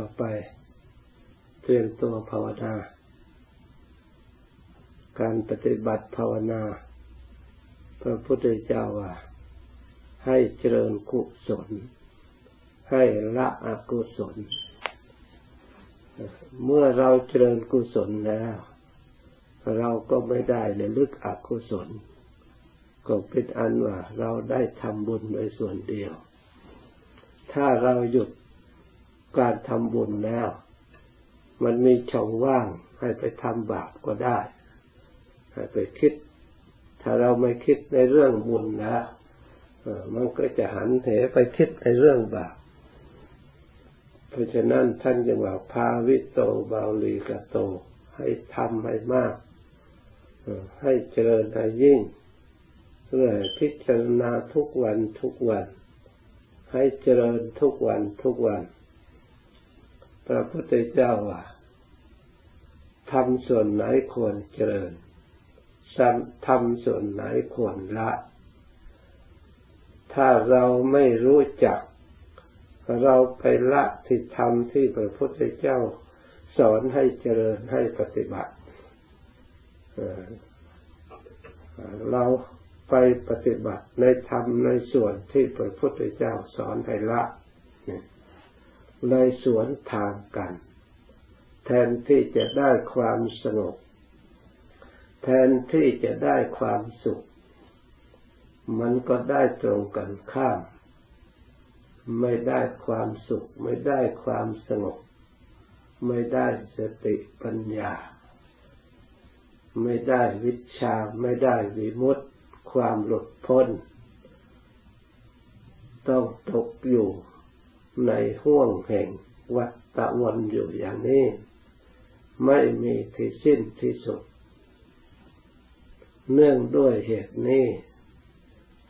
ต่อไป เตรียมตัวภาวนา การปฏิบัติภาวนา พระพุทธเจ้าว่า ให้เจริญกุศล ให้ละอกุศล เมื่อเราเจริญกุศลแล้ว เราก็ไม่ได้ในลึกอกุศล ก็เป็นอันว่าเราได้ทำบุญโดยส่วนเดียวถ้าเราหยุด การทำบุญแล้ว มันมีช่องว่างให้ไปทำบาปก็ได้ ให้ไปคิด ถ้าเราไม่คิดในเรื่องบุญแล้วมันก็จะหันเหไปคิดในเรื่องบาป เพราะฉะนั้นท่านจึงว่าพาวิโตบาลีกโต ให้ทำให้มากให้เจริญให้ยิ่งเพื่อพิจารณาทุกวันทุกวัน ให้เจริญทุกวันทุกวัน พระพุทธเจ้าว่าทำส่วนไหนควรเจริญทำส่วนไหนควรละ ถ้าเราไม่รู้จัก เราไปละที่ทำที่พระพุทธเจ้า สอนให้เจริญให้ปฏิบัติ เราไปปฏิบัติในธรรมในส่วนที่พระพุทธเจ้าสอนให้ละเเลยสวนทางกัน แทนที่จะได้ความสงบ แทนที่จะได้ความสุข มันก็ได้ตรงกันข้าม ไม่ได้ความสุข ไม่ได้ความสงบ ไม่ได้สติปัญญา ไม่ได้วิชา ไม่ได้วิมุตติ ความหลุดพ้น ต้องตกอยู่ ในห่วงแห่งวัฏวนอยู่อย่างนี้ ไม่มีที่สิ้นที่สุด เนื่องด้วยเหตุนี้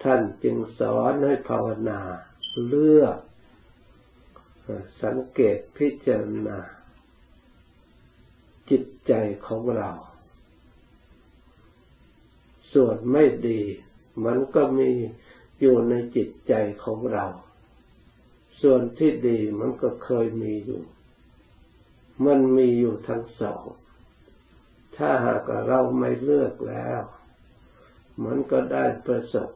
ท่านจึงสอนให้ภาวนาเลือก สังเกตพิจารณา จิตใจของเรา ส่วนไม่ดี มันก็มีอยู่ในจิตใจของเรา ส่วนที่ดีมันก็เคยมีอยู่ มันมีอยู่ทั้งสอง ถ้าหากเราไม่เลือกแล้ว มันก็ได้ประสบ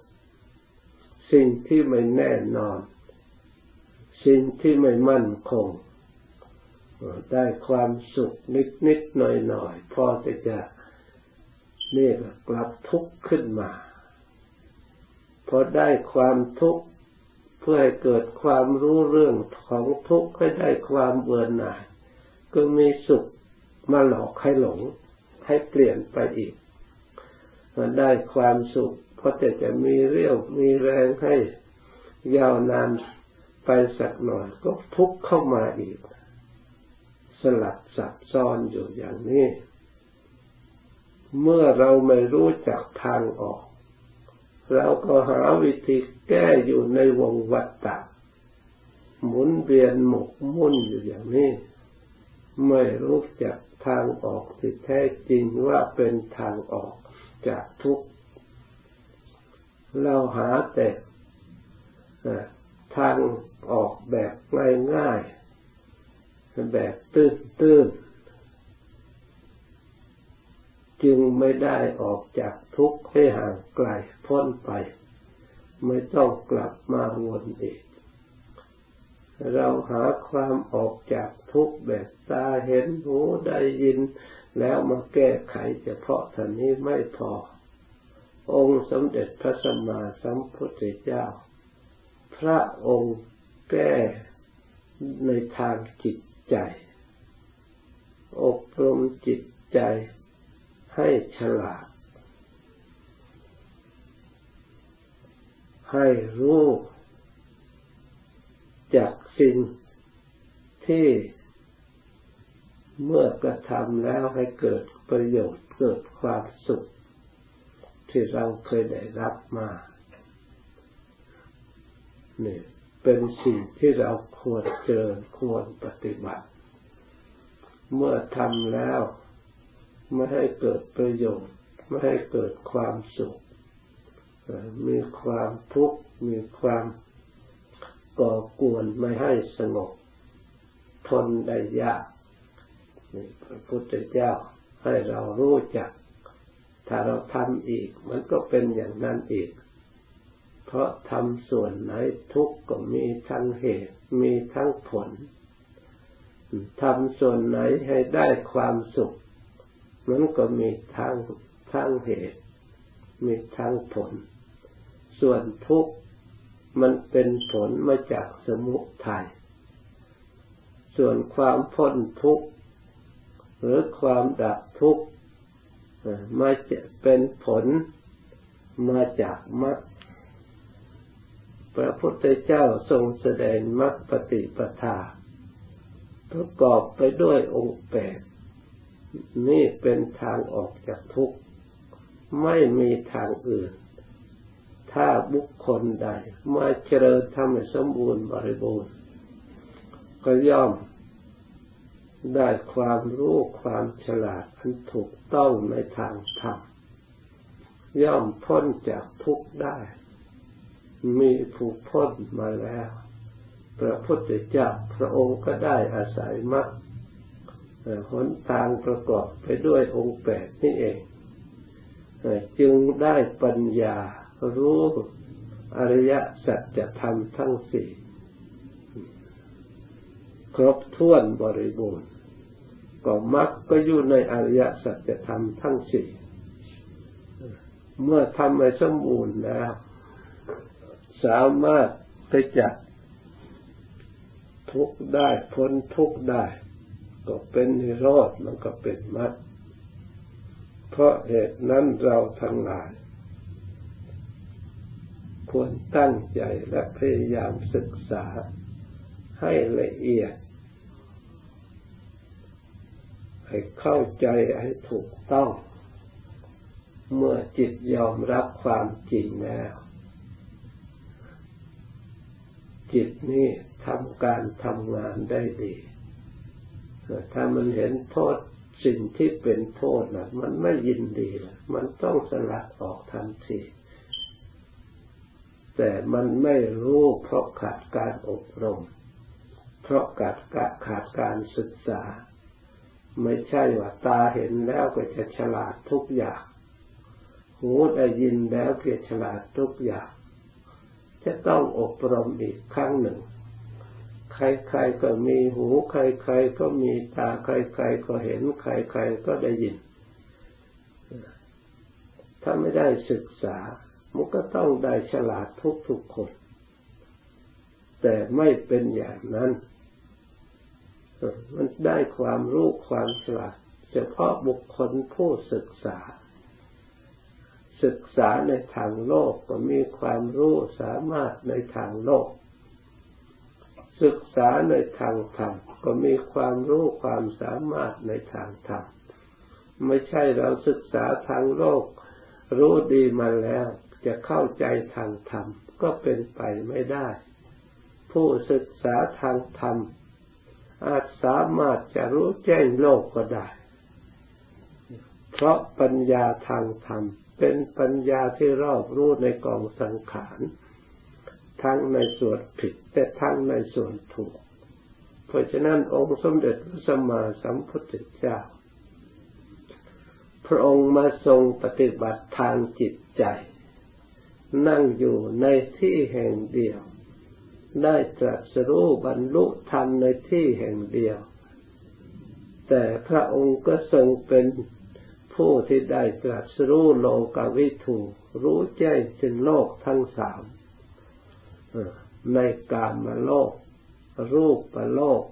สิ่งที่ไม่แน่นอน สิ่งที่ไม่มั่นคง ได้ความสุขนิดนิดหน่อยหน่อยพอจะจะนี่กลับทุกข์ขึ้นมา พอได้ความทุกข์ พื่อให้เกิดความรู้เรื่องของทุกข์ให้ได้ความเบื่อหน่ายก็มีสุขมาหลอกให้หลง ให้เปลี่ยนไปอีก มันได้ความสุขเพราะจะจะมีเรี่ยวมีแรงให้ยาวนานไปสักหน่อยก็ทุกข์เข้ามาอีก สลับซับซ้อนอยู่อย่างนี้ เมื่อเราไม่รู้จักทางออก เราก็หาวิธีแก้อยู่ในวงวัฏฏะหมุนเวียนหมกมุ่นอยู่อย่างนี้ ไม่รู้จักทางออกที่แท้จริงว่าเป็นทางออกจากทุกข์เราหาแต่ทางออกแบบง่ายๆแบบตื้นๆ จึงไม่ได้ออกจากทุกข์ให้ห่างไกลพ้นไป ไม่ต้องกลับมาวนอีก เราหาความออกจากทุกข์แบบตาเห็นหูได้ยิน แล้วมาแก้ไขเฉพาะท่านี้ไม่พอ องค์สมเด็จพระสัมมาสัมพุทธเจ้า พระองค์แก้ในทางจิตใจอบรมจิตใจ ให้ฉลาด ให้รู้จากสิ่งที่เมื่อกระทำแล้วให้เกิดประโยชน์เกิดความสุข ที่เราเคยได้รับมาเนี่ยเป็นสิ่งที่เราควรเจริญควรปฏิบัติ เมื่อทำแล้ว ไม่ให้เกิดประโยชน์ ไม่ให้เกิดความสุข มีความทุกข์ มีความก่อกวนไม่ให้สงบ ทนได้ยากพระพุทธเจ้าให้เรารู้จัก ถ้าเราทำอีก มันก็เป็นอย่างนั้นอีก เพราะทำส่วนไหนทุกข์ก็มีทั้งเหตุ มีทั้งผลทำส่วนไหนให้ได้ความสุข มันก็มีทั้งทั้งเหตุ มีทั้งผล ส่วนทุกข์มันเป็นผลมาจากสมุทัยส่วนความพ้นทุกข์หรือความดับทุกข์มาจะเป็นผลมาจากมรรคพระพุทธเจ้าทรงแสดงมรรคปฏิปทาประกอบไปด้วยองค์แปด นี่เป็นทางออกจากทุกข์ ไม่มีทางอื่น ถ้าบุคคลใดมาเจริญทำให้สมบูรณ์บริบูรณ์ ก็ย่อมได้ความรู้ความฉลาดอันถูกต้องในทางธรรมย่อมพ้นจากทุกข์ได้ มีผู้พ้นมาแล้ว พระพุทธเจ้าพระองค์ก็ได้อาศัยมรรค หนทางประกอบไปด้วยองค์แปดนี่เอง จึงได้ปัญญารู้อริยสัจธรรมทั้งสี่ครบถ้วนบริบูรณ์ก็มรรคก็อยู่ในอริยสัจธรรมทั้งสี่เมื่อทำให้สมบูรณ์แล้ว สามารถไปจัดทุกได้พ้นทุกได้ ก็เป็นนิโรธมันก็เป็นมรรคเพราะเหตุนั้นเราทั้งหลาย ควรตั้งใจและพยายามศึกษาให้ละเอียด ให้เข้าใจให้ถูกต้อง เมื่อจิตยอมรับความจริงแล้ว จิตนี้ทำการทำงานได้ดี ถ้ามันเห็นโทษสิ่งที่เป็นโทษนะมันไม่ยินดีเลยมันต้องสลัดออกทันที แต่มันไม่รู้เพราะขาดการอบรม เพราะขาดขาดการศึกษา ไม่ใช่ว่าตาเห็นแล้วก็จะฉลาดทุกอย่าง หูได้ยินแล้วก็ฉลาดทุกอย่าง จะต้องอบรมอีกครั้งหนึ่ง ใครๆก็มีหูใครๆก็มีตาใครๆก็เห็นใครๆก็ได้ยิน ถ้าไม่ได้ศึกษา มันก็ต้องได้ฉลาดทุกๆคน แต่ไม่เป็นอย่างนั้น มันได้ความรู้ความฉลาด เฉพาะบุคคลผู้ศึกษา ศึกษาในทางโลกก็มีความรู้สามารถในทางโลก ศึกษาในทางธรรมก็มีความรู้ความสามารถในทางธรรมไม่ใช่เราศึกษาทางโลก รู้ดีมาแล้ว จะเข้าใจทางธรรมก็เป็นไปไม่ได้ ผู้ศึกษาทางธรรมอาจสามารถจะรู้แจ้งโลกก็ได้ เพราะปัญญาทางธรรมเป็นปัญญาที่รอบรู้ในกองสังขาร ทั้งในส่วนผิดแต่ทั้งในส่วนถูก เพราะฉะนั้นองค์สมเด็จพระสัมมาสัมพุทธเจ้า พระองค์มาทรงปฏิบัติทางจิตใจ นั่งอยู่ในที่แห่งเดียว ได้ตรัสรู้บรรลุธรรมในที่แห่งเดียว แต่พระองค์ก็ทรงเป็นผู้ที่ได้ตรัสรู้โลกวิถูรู้แจ้งสิ้นโลกทั้งสาม ในกามโลก รูปประโลก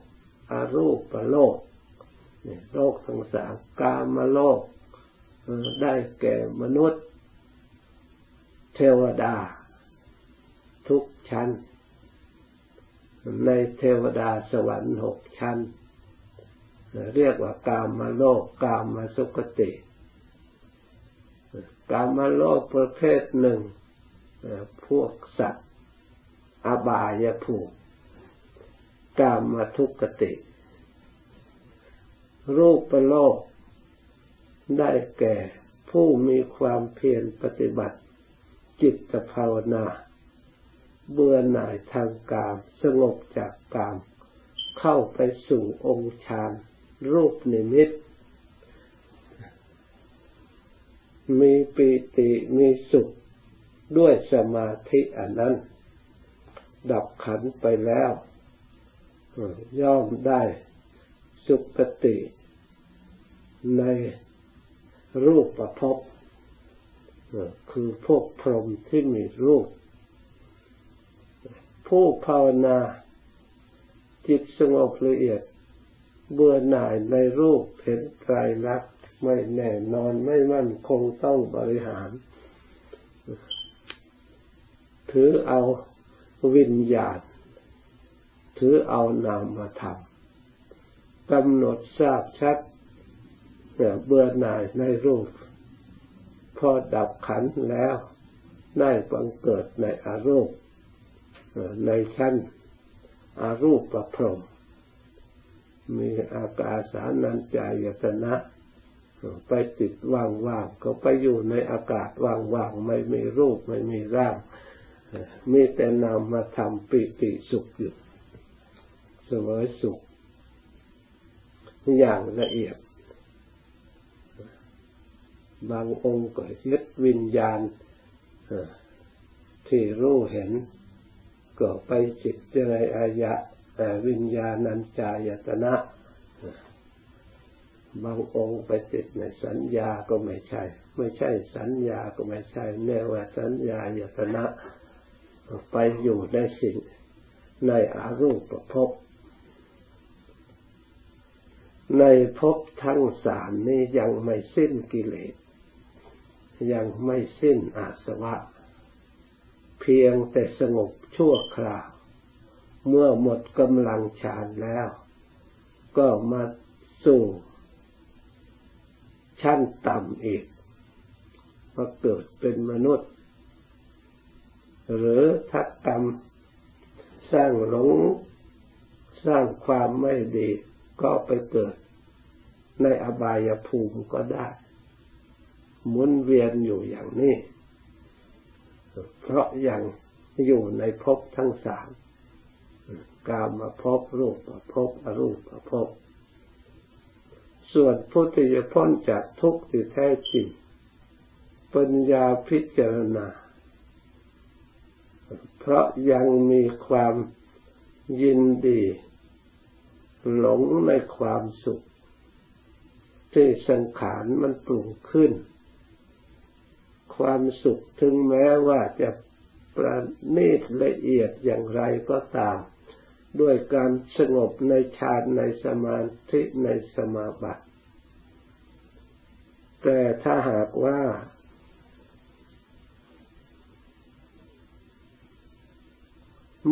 อารูปประโลกโลกทั้งสามกามโลกได้แก่มนุษย์ เทวดา ทุกชั้น ในเทวดาสวรรค์หกชั้น เรียกว่ากามโลก กามสุกติ กามโลกประเภทหนึ่ง พวกสัตว์ อบายภูมิกามาทุกติ รูปประโลก ได้แก่ผู้มีความเพียรปฏิบัติ จิตภาวนา เบื่อหน่ายทางกาม สงบจากกามเเข้าไปสู่องค์ฌาน รูปนิมิต มีปีติมีสุขด้วยสมาธิอันนั้น ดับขันไปแล้ว ย่อมได้สุขติในรูปประพบคือพวกพรหมที่มีรูป ผู้ภาวนาจิตสงบละเอียด เบื่อหน่ายในรูปเห็นไตรลักษณ์ไม่แน่นอนไม่มั่นคงต้องบริหาร ถือเอา วิญญาณ ถือเอานามธรรมกำหนดทราบชัดเบื่อหน่ายในรูป พอดับขันแล้วได้บังเกิดในอารมณ์ในชั้นอารูปประพรมมีอากาสานัญจายตนะไปติดว่างๆก็ไปอยู่ในอากาศว่างๆไม่มีรูปไม่มีร่าง มีแต่นามมาทำปิติสุขอยู่สวยสุข อย่างละเอียด บางองค์ก็ยึดวิญญาณที่รู้เห็น ก็ไปจิตในอายะวิญญาณัญจายตนะบางองค์ไปติดในสัญญาก็ไม่ใช่ ไม่ใช่สัญญาก็ไม่ใช่เนว่าสัญญายตนะ ไปอยู่ในสิ่งในอารูปภพ ในภพทั้งสามนี้ยังไม่สิ้นกิเลส ยังไม่สิ้นอาสวะ เพียงแต่สงบชั่วคราว เมื่อหมดกำลังฌานแล้ว ก็มาสู่ชั้นต่ำอีกมาเกิดเป็นมนุษย์ หรือทักกรรม สร้างหลง สร้างความไม่ดี ก็ไปเกิด ในอบายภูมิก็ได้หมุนเวียนอยู่อย่างนี้ เพราะยังอยู่ในภพทั้งสามกามาภพรูปภพอรูปภพส่วนผู้ที่จะพ้นจากทุกข์ที่แท้จริงปัญญาพิจารณา เพราะยังมีความยินดี หลงในความสุข ที่สังขารมันปรุงขึ้น ความสุขถึงแม้ว่าจะประณีตละเอียดอย่างไรก็ตาม ด้วยการสงบในฌานในสมาธิในสมาบัติ แต่ถ้าหากว่า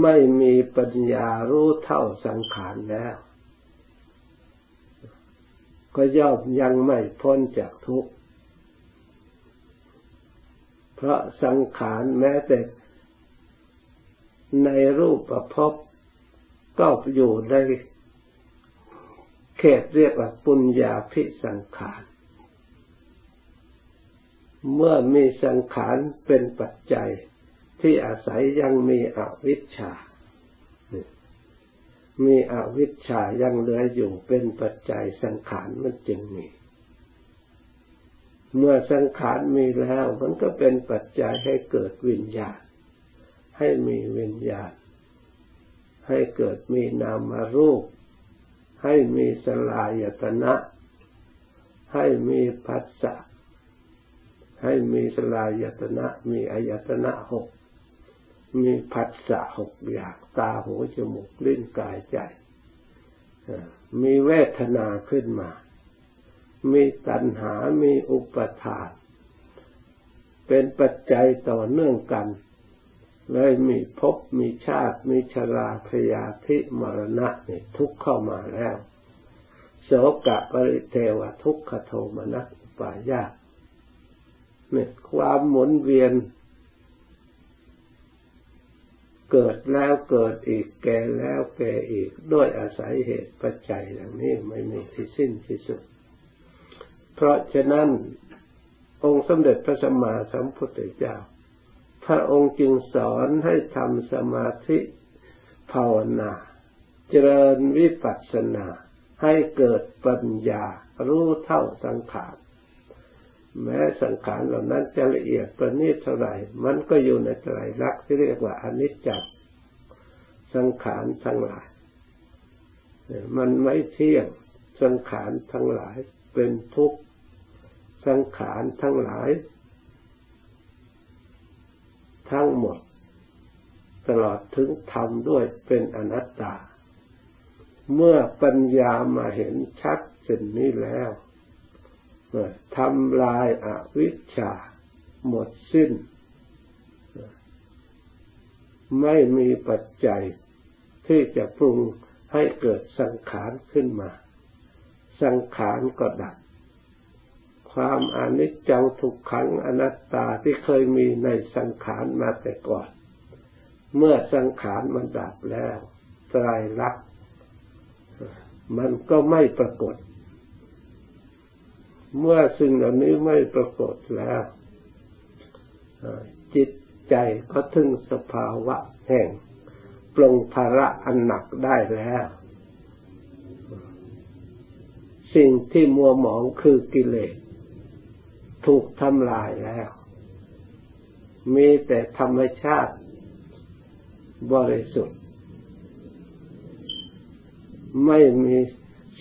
ไม่มีปัญญารู้เท่าสังขารแล้ว ก็ย่อมยังไม่พ้นจากทุกข์ เพราะสังขารแม้แต่ในรูปประพบก็อยู่ในเขตเรียกว่าปุญญาพิสังขาร เมื่อมีสังขารเป็นปัจจัย ที่อาศัยยังมีอวิชชา มีอวิชชายังเหลืออยู่เป็นปัจจัยสังขารมันจึงมี เมื่อสังขารมีแล้วมันก็เป็นปัจจัยให้เกิดวิญญาณ ให้มีวิญญาณ ให้เกิดมีนามารูป ให้มีสลายตนะ ให้มีพัสสะให้มีสลายตนะ มีอายตนะหก มีพัสสะหกอย่างตาหูจมูกลิ้นกายใจมีเวทนาขึ้นมา มีตัณหา มีอุปทาน เป็นปัจจัยต่อเนื่องกัน เลยมีภพ มีชาติ มีชราพยาธิมรณะนี่ทุกเข้ามาแล้วโสกะปริเทวทุกขโทมนัสปายาเนี่ยความหมุนเวียน เกิดแล้วเกิดอีกแก่แล้วแก่อีกด้วยอาศัยเหตุปัจจัยอย่างนี้ไม่มีที่สิ้นที่สุด เพราะฉะนั้นองค์สมเด็จพระสัมมาสัมพุทธเจ้า พระองค์จึงสอนให้ทำสมาธิภาวนา เจริญวิปัสสนาให้เกิดปัญญารู้เท่าสังขาร แม้สังขารเหล่านั้นจะละเอียดประณีตเท่าไหร่ มันก็อยู่ในไตรลักษณ์ที่เรียกว่าอนิจจ์สังขารทั้งหลาย มันไม่เที่ยงสังขารทั้งหลายเป็นทุกข์สังขารทั้งหลาย ทั้งหมด ตลอดถึงธรรมด้วยเป็นอนัตตา เมื่อปัญญามาเห็นชัดสิ่งนี้แล้ว ทำลายอาวิชชา หมดสิ้น ไม่มีปัจจัยที่จะปรุงให้เกิดสังขารขึ้นมา สังขารก็ดับ ความอนิจจังทุกขังอนัตตาที่เคยมีในสังขารมาแต่ก่อน เมื่อสังขารมันดับแล้วไตรลักษณ์มันก็ไม่ปรากฏ เมื่อสิ่งเหล่านี้ไม่ปรากฏแล้วจิตใจก็ถึงสภาวะแห่งปลงภาระอันหนักได้แล้ว สิ่งที่มัวหมองคือกิเลสถูกทำลายแล้ว มีแต่ธรรมชาติบริสุทธิ์ ไม่มี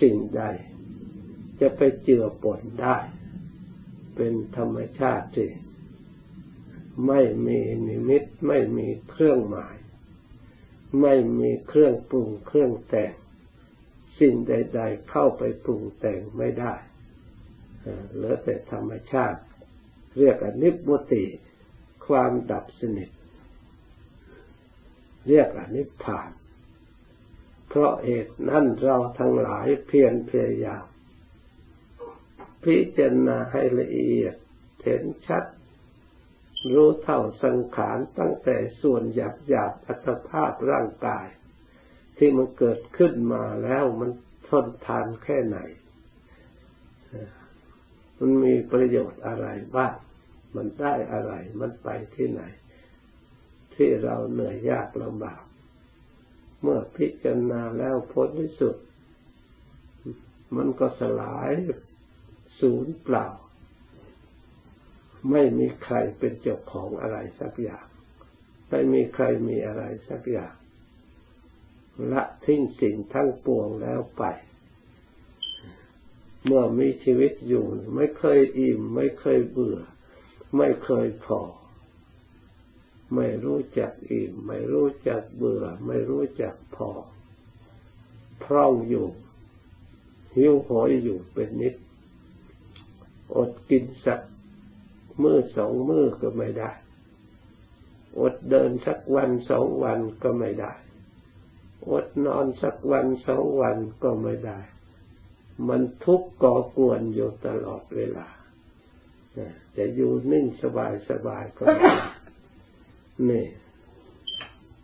สิ่งใด จะไปเจือปนได้ เป็นธรรมชาติที่ไม่มีนิมิต ไม่มีเครื่องหมาย ไม่มีเครื่องปรุงเครื่องแต่ง สิ่งใด ๆ เข้าไปปรุงแต่งไม่ได้เหลือแต่ธรรมชาติ เรียกอนิพุติ ความดับสนิท เรียกอนิพพาน เพราะเหตุนั้นเราทั้งหลายเพียรพยายาม พิจารณาให้ละเอียดเห็นชัด รู้เท่าสังขารตั้งแต่ส่วนหยาบหยาบอัตภาพร่างกาย ที่มันเกิดขึ้นมาแล้วมันทนทานแค่ไหน มันมีประโยชน์อะไรบ้าง มันได้อะไร มันไปที่ไหน ที่เราเหนื่อยยากลำบาก เมื่อพิจารณาแล้วพ้นที่สุด มันก็สลาย ศูนย์เปล่า ไม่มีใครเป็นเจ้าของอะไรสักอย่าง ไม่มีใครมีอะไรสักอย่าง ละทิ้งสิ่งทั้งปวงแล้วไป เมื่อมีชีวิตอยู่ ไม่เคยอิ่ม ไม่เคยเบื่อ ไม่เคยพอ ไม่รู้จักอิ่ม ไม่รู้จักเบื่อ ไม่รู้จักพอพร่องอยู่หิวโหยอยู่เป็นนิด อดกินสักมื้อสองมื้อก็ไม่ได้ อดเดินสักวันสองวันก็ไม่ได้ อดนอนสักวันสองวันก็ไม่ได้ มันทุกข์ก่อกวนอยู่ตลอดเวลาจะอยู่นิ่งสบายสบายก็ไม่ได้นี่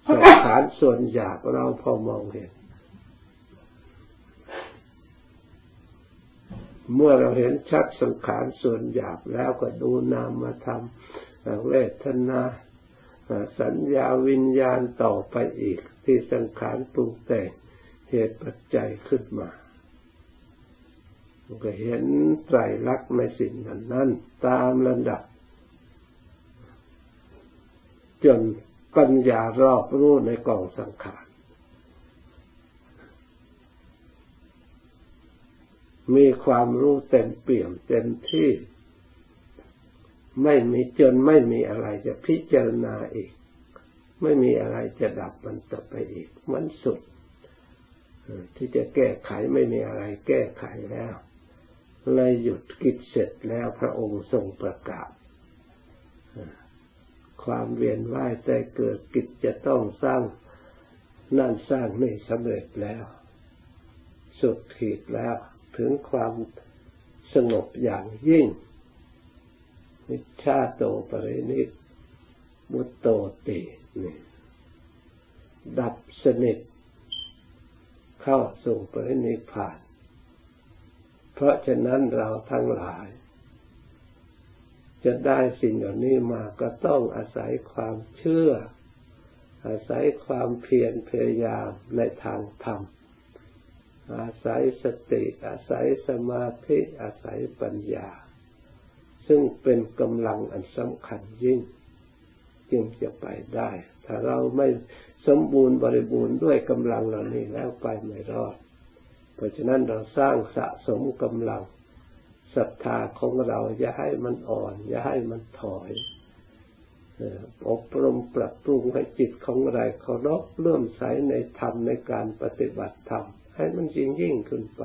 สังขารส่วนหยาบเราพอมองเห็น เมื่อเราเห็นชัดสังขารส่วนหยาบแล้วก็ดูนามธรรมเวทนาสัญญาวิญญาณต่อไปอีก ที่สังขารปรุงแต่งเหตุปัจจัยขึ้นมาก็เห็นไตรลักษณ์ในสิ่งนั้นนั้นตามระดับ จนปัญญารอบรู้ในกองสังขาร มีความรู้เต็มเปี่ยมเต็มที่ ไม่มีจนไม่มีอะไรจะพิจารณาอีก ไม่มีอะไรจะดับมันต่อไปอีก มันสุด ที่จะแก้ไขไม่มีอะไรแก้ไขแล้วเลยหยุดกิจเสร็จแล้วพระองค์ทรงประกาศ ความเวียนว่ายใจเกิดกิจจะต้องสร้างนั่นสร้างนี่สำเร็จแล้ว สุดขีดแล้ว ถึงความสงบอย่างยิ่ง นิชาโตปรินิมุตโตตินี่ดับสนิท เข้าสู่ปรินิพาน เพราะฉะนั้นเราทั้งหลาย จะได้สิ่งเหล่านี้มาก็ต้องอาศัยความเชื่อ อาศัยความเพียรพยายามในทางธรรม อาศัยสติอาศัยสมาธิอาศัยปัญญา ซึ่งเป็นกำลังอันสำคัญยิ่ง จึงจะไปได้ ถ้าเราไม่สมบูรณ์บริบูรณ์ด้วยกำลังเหล่านี้แล้วไปไม่รอด เพราะฉะนั้นเราสร้างสะสมกำลังศรัทธาของเราอย่าให้มันอ่อน อย่าให้มันถอยอบรมปรับปรุงให้จิตของเราเคารพเลื่อมใสในธรรมในการปฏิบัติธรรม ให้มันยิ่งยิ่งขึ้นไป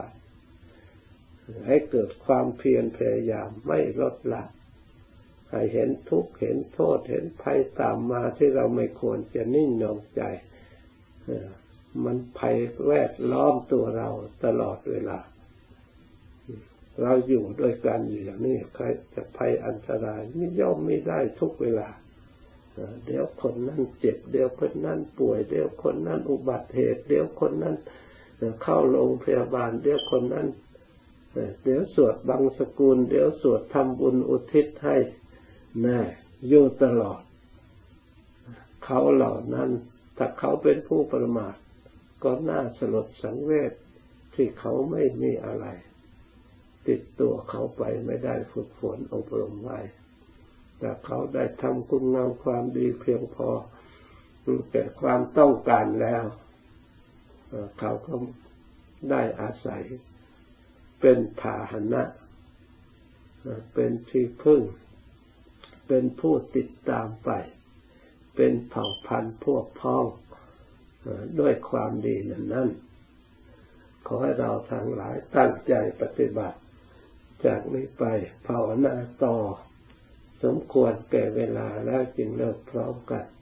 ให้เกิดความเพียรพยายามไม่ลดละให้เห็นทุกข์เห็นโทษเห็นภัยตามมาที่เราไม่ควรจะนิ่งนอนใจ มันภัยแวดล้อมตัวเราตลอดเวลา เราอยู่ด้วยกันอย่างนี้ใครจะภัยอันตรายไม่ย่อมไม่ได้ทุกเวลา เดี๋ยวคนนั้นเจ็บ เดี๋ยวคนนั้นป่วย เดี๋ยวคนนั้นอุบัติเหตุ เดี๋ยวคนนั้น เข้าโรงพยาบาลเดี๋ยวคนนั้นเดี๋ยวสวดบังสกุล เดี๋ยวสวดทำบุญอุทิศให้แน่อยู่ตลอด เขาเหล่านั้น ถ้าเขาเป็นผู้ประมาท ก็น่าสลดสังเวชที่เขาไม่มีอะไร ติดตัวเขาไปไม่ได้ฝึกฝนอบรมไว้แต่เขาได้ทำคุณงามความดีเพียงพอแก่ความต้องการแล้ว เขาก็ได้อาศัยเป็นพาหนะ เป็นที่พึ่ง เป็นผู้ติดตามไป เป็นเผ่าพันธุ์พวกพ้องด้วยความดีนั้นนั่นขอให้เราทั้งหลายตั้งใจปฏิบัติ จากนี้ไปภาวนาต่อ สมควรแก่เวลาแล้วจึงเลิกพร้อมกัน